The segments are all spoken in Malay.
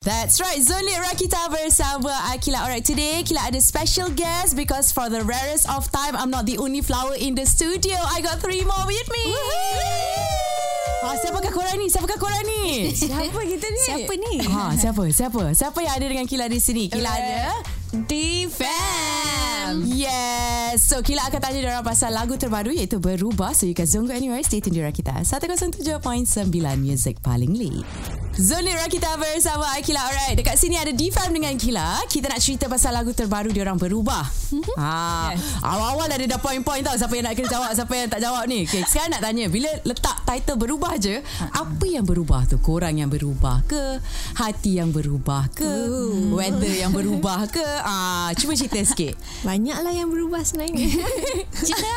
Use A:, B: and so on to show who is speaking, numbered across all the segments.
A: That's right, Zonit Rakita bersama Akila. Alright, today Kila ada special guest because for the rarest of time, I'm not the only flower in the studio. I got three more with me. Ha, siapakah korang ni? Siapakah korang ni?
B: Siapa kita ni?
C: Siapa ni?
A: Ha, siapa? Siapa? Siapa yang ada dengan Kila di sini? Kila ada
B: D-Fam.
A: Yes. So Kila akan tanya diorang pasal lagu terbaru iaitu Berubah. So you can zone go anywhere. Stay tuned di Rakita. 107.9 Music paling lead. Zoni Rakita bersama Akila. Alright, dekat sini ada D-Fam dengan Kila. Kita nak cerita pasal lagu terbaru diorang Berubah. ha, yes. Awal-awal ada dah point-point tau siapa yang nak kena jawab, siapa yang tak jawab ni. Okay, sekarang nak tanya, bila letak title Berubah je, apa yang berubah tu? Korang yang berubah ke? Hati yang berubah ke? Ooh. Weather yang berubah ke? Ah, cuba cerita sikit.
C: Banyaklah yang berubah sebenarnya.
B: cerita.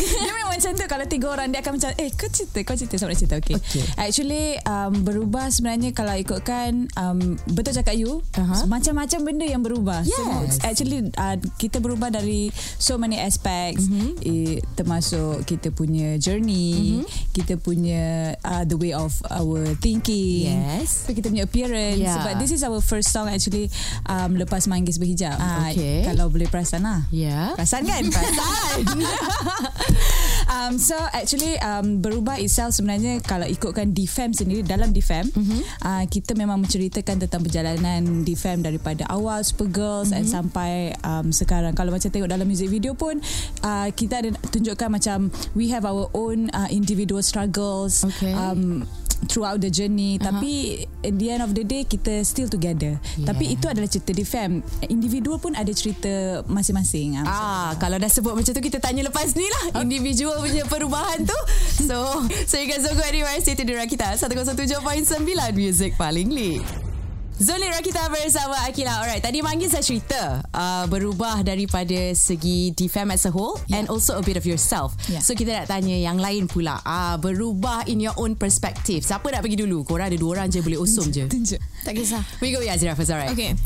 B: dia memang macam tu kalau tiga orang dia akan macam eh kau cerita, kau cerita sama cerita. Okay. okay. Actually um, berubah sebenarnya kalau ikutkan um, betul cakap you uh-huh. macam-macam benda yang berubah.
A: Yes.
B: So, actually uh, kita berubah dari so many aspects mm-hmm. eh, termasuk kita punya journey, mm-hmm. kita punya uh, the way of our thinking.
A: Yes.
B: So, kita punya appearance. Yeah. But this is our first song actually um, lepas Manggis Berhijab.
A: Uh, okay.
B: Kalau boleh perasan lah.
A: Yeah.
B: Perasan kan?
A: Perasan.
B: um, so actually um, berubah itself sebenarnya kalau ikutkan DFAM sendiri dalam DFAM mm-hmm. uh, kita memang menceritakan tentang perjalanan DFAM daripada awal Supergirls mm-hmm. and sampai um, sekarang kalau macam tengok dalam music video pun uh, kita ada tunjukkan macam we have our own uh, individual struggles
A: okay. um,
B: throughout the journey uh-huh. tapi at the end of the day kita still together. Yeah. tapi itu adalah cerita di fam. Individual pun ada cerita masing-masing
A: ah, ah kalau dah sebut macam tu kita tanya lepas ni lah. Huh? individual punya perubahan tu. So so you guys go anywhere stay tuned di kita 107.9 music paling lead Zoli Rakita bersama Akila. Alright, tadi Manggil saya cerita uh, berubah daripada segi DFAM as a whole yeah. and also a bit of yourself. Yeah. So kita nak tanya yang lain pula. Uh, berubah in your own perspective. Siapa nak pergi dulu? Korang ada dua orang je boleh usum je.
B: Tunjuk.
C: Tak kisah.
A: We go with Azira first, alright.
C: Okay.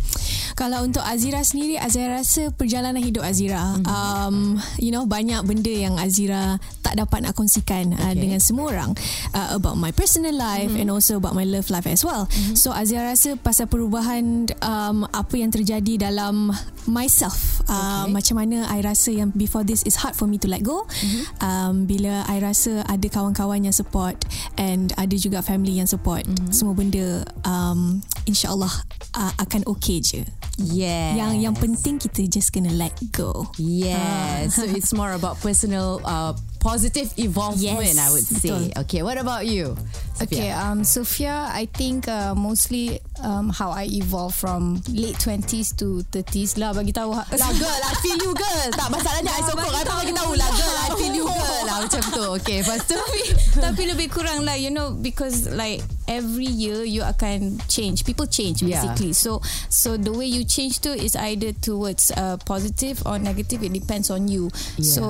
C: Kalau untuk Azira sendiri, Azira rasa perjalanan hidup Azira. Mm-hmm. Um, you know, banyak benda yang Azira tak dapat nak kongsikan uh, okay. uh, dengan semua orang. Uh, about my personal life mm-hmm. and also about my love life as well. Mm-hmm. So Azira rasa pas pasal perubahan um, apa yang terjadi dalam myself uh, okay. macam mana I rasa yang before this is hard for me to let go mm-hmm. um, bila I rasa ada kawan-kawan yang support and ada juga family yang support mm-hmm. semua benda um, insyaallah uh, akan okay je
A: Yes.
C: Yang yang penting kita just gonna let go.
A: Yes. Uh. so it's more about personal uh, positive evolvement yes, I would say. Betul. Okay, what about you?
D: Sophia? Okay, um Sophia, I think uh, mostly um how I evolve from late 20s to 30s lah bagi tahu.
A: Lah girl, I feel you girl. Tak masalahnya I sokong I bagi tahu lah girl, I feel you girl lah macam tu. Okay, lepas tu
D: tapi, tapi lebih kurang lah you know because like every year you akan change. People change basically. Yeah. So so the way you change to is either towards uh, positive or negative. It depends on you. Yeah. So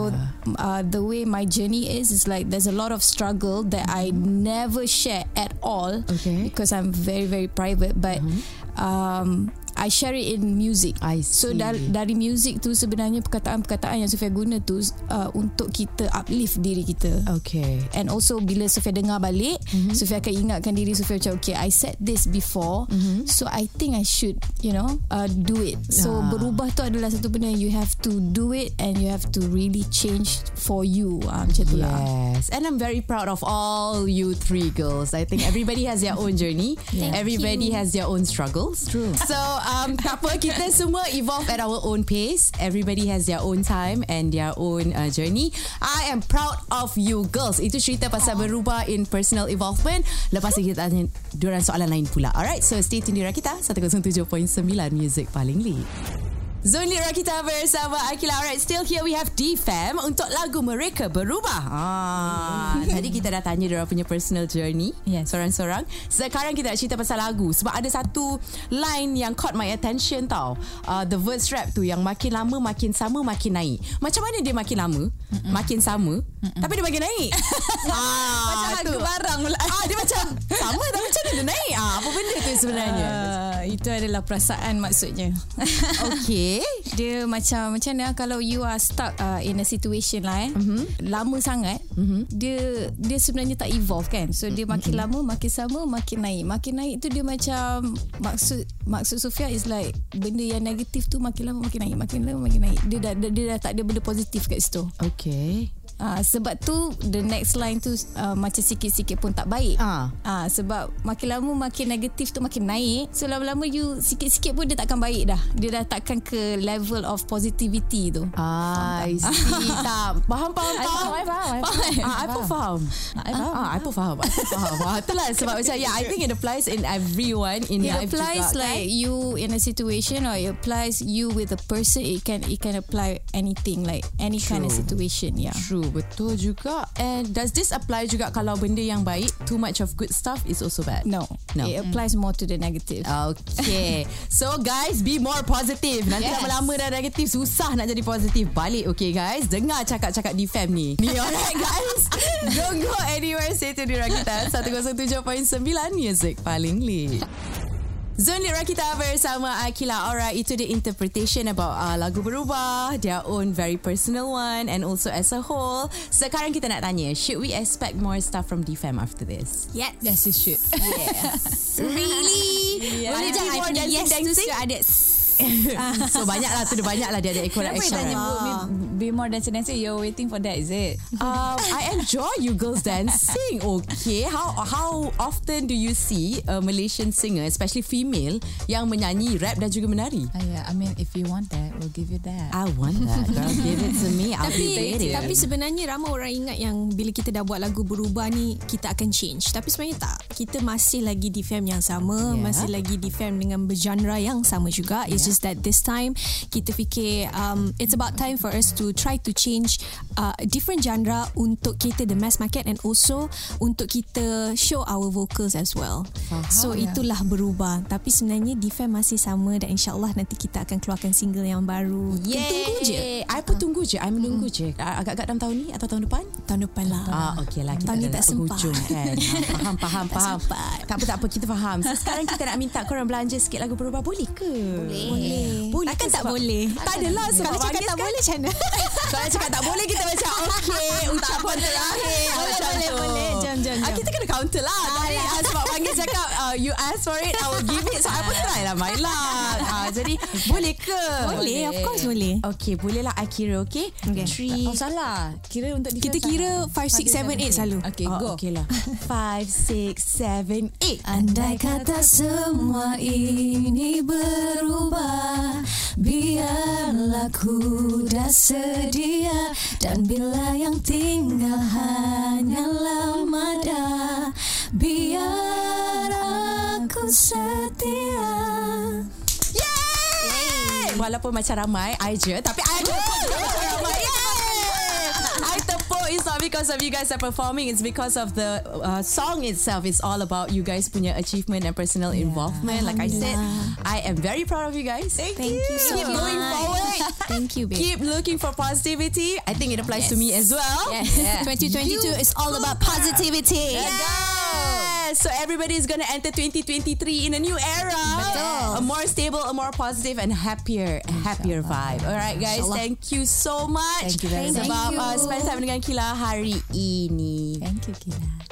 D: uh, the way my journey is is like there's a lot of struggle that I never share at all.
A: Okay.
D: Because I'm very very private. But mm-hmm. um, I share it in music.
A: I see.
D: So dari, dari music tu sebenarnya perkataan-perkataan yang Sofia guna tu uh, untuk kita uplift diri kita.
A: Okay.
D: And also bila Sofia dengar balik, mm-hmm. Sofia akan ingatkan diri Sofia macam okay, I said this before. Mm-hmm. So I think I should, you know, uh, do it. So ah. berubah tu adalah satu benda you have to do it and you have to really change for you. Uh, macam tu lah.
A: Yes. And I'm very proud of all you three girls. I think everybody has their own journey. everybody you. has their own struggles.
B: True.
A: So um, tak apa kita semua evolve at our own pace. Everybody has their own time and their own uh, journey. I am proud of you girls. Itu cerita pasal berubah in personal evolvement. Lepas kita tanya diorang soalan lain pula. Alright so stay tune di kita. 107.9 music paling lead Zoni Rakita bersama Akila. Alright Still here we have D-Fam Untuk lagu mereka berubah. Ah, Tadi kita dah tanya Diorang punya personal journey
B: yes.
A: Sorang-sorang. Sekarang kita nak cerita pasal lagu Sebab ada satu Line yang caught my attention tau. Uh, The verse rap tu Yang makin lama Makin sama Makin naik. Macam mana dia makin lama? Mm-mm. Makin sama Mm-mm. Tapi dia makin naik.
B: Ah, Macam harga barang
A: ah, Dia macam Sama tapi macam mana dia naik? Ah, Apa benda tu sebenarnya? Uh,
D: itu adalah perasaan maksudnya.
A: Okay.
D: Dia macam macam mana kalau you are stuck uh, in a situation lah eh. Mm-hmm. Lama sangat. Mm-hmm. Dia dia sebenarnya tak evolve kan. So dia makin mm-hmm. lama makin sama makin naik. Makin naik tu dia macam maksud maksud Sofia is like benda yang negatif tu makin lama makin naik, makin lama makin naik. Dia dah dia, dia dah tak ada benda positif kat situ.
A: Okay.
D: Uh, sebab tu the next line tu uh, macam sikit-sikit pun tak baik.
A: Ah.
D: Uh, sebab makin lama makin negatif tu makin naik. So lama-lama you sikit-sikit pun dia takkan baik dah. Dia dah takkan ke level of positivity tu.
A: Ah, I see. tak. Faham, faham, faham.
B: I faham, I faham.
A: Ah, I pun faham.
B: I faham.
A: Ah, I pun faham. I pun faham. Ah, itulah sebab macam yeah, I think it applies in everyone in
D: It
A: life
D: applies
A: juga,
D: like
A: kan?
D: you in a situation or it applies you with a person. It can it can apply anything like any kind of
A: True.
D: situation. Yeah.
A: True, betul juga. And does this apply juga kalau benda yang baik, too much of good stuff is also bad?
D: No,
A: No.
D: It applies more to the negative.
A: Okay. so guys, be more positive. Nanti
B: Yes.
A: lama-lama dah negatif, susah nak jadi positif. Balik, okay guys. Dengar cakap-cakap di fam ni. Ni alright guys. Don't go anywhere. Stay tuned di Rakita 107.9 Music paling lead. Zone Lit Rakita bersama Akila Alright Itu the interpretation about uh, lagu berubah Their own very personal one And also as a whole Sekarang kita nak tanya Should we expect more stuff from DFM after this?
C: Yes.
B: Yes, you should.
A: Really?
C: Boleh
A: Boleh
C: jangan
A: more
C: yes
A: dancing?
C: sudah ada
A: so banyak lah tu dia banyak lah dia ada ekor
B: Kenapa you
A: action.
B: tanya be, be more dancing dancing? You're waiting for that, is it?
A: Um, I enjoy you girls dancing. Okay, how how often do you see a Malaysian singer, especially female, yang menyanyi, rap dan juga menari?
B: Uh, yeah, I mean, if you want that, we'll give you that.
A: I want that. Girl, give it to me. I'll be
C: tapi
A: waiting.
C: tapi sebenarnya ramai orang ingat yang bila kita dah buat lagu berubah ni kita akan change tapi sebenarnya tak kita masih lagi di fam yang sama
A: Yeah.
C: masih lagi di fam dengan bergenre yang sama juga it's just that this time kita fikir um, it's about time for us to try to change uh, different genre untuk kita the mass market and also untuk kita show our vocals as well so itulah berubah tapi sebenarnya di fam masih sama dan insyaallah nanti kita akan keluarkan single yang baru Kita tunggu je
A: I pun tunggu je. I menunggu je. Agak-agak dalam tahun ni atau tahun depan?
C: tahun depan lah
A: Ah, okey lah. Kita
C: Tahun ni tak sempat.
A: kan. Ah, faham, faham,
C: Tak
A: faham.
C: sempat.
A: Tak apa, tak apa. Kita faham. So, sekarang kita nak minta korang belanja sikit lagu berubah. Boleh ke?
C: Boleh.
A: Boleh
C: Takkan tak boleh?
A: Tak adalah. Sebab
C: Kalau cakap tak
A: kan-
C: boleh macam mana?
A: Kalau cakap tak boleh kita macam okey ucapan terakhir counter lah. Tadi ah, sebab panggil cakap uh, you ask for it I will give it. So I pun try lah main lah. Ah, jadi boleh ke?
C: Boleh, of course boleh.
A: Okay boleh lah I kira okay.
C: Okay.
A: Three.
B: Oh, salah. Kira untuk
C: Kita kira 5, 6, 7, 8 selalu.
B: Okay,
A: Oh,
B: go.
A: okay lah. Five, six, seven, eight.
C: Andai kata semua ini berubah Biarlah ku dah sedia Dan bila yang tinggal hanyalah mada Biar aku setia.
A: Yay! Walaupun macam ramai I je. Tapi I juga macam ramai. Yay! I tepuk. It's not because of you guys are performing. It's because of the uh, song itself. It's all about you guys punya achievement And personal involvement. Like I said I am very proud of you guys. Thank,
C: Thank you so
A: Keep
C: much.
A: going forward.
C: Thank you babe.
A: Keep looking for positivity. I think it applies to me as well.
C: Yes. 2022 is all about positivity.
A: Yes. So everybody is going to enter 2023 in a new era.
C: Betul.
A: A more stable, a more positive and happier, happier vibe. Alright guys,
C: InsyaAllah.
A: thank you so much.
B: Thank you very
C: much.
A: Sebab
C: Thank you.
A: Uh, spend time dengan Kila hari ini.
B: Thank you, Kila.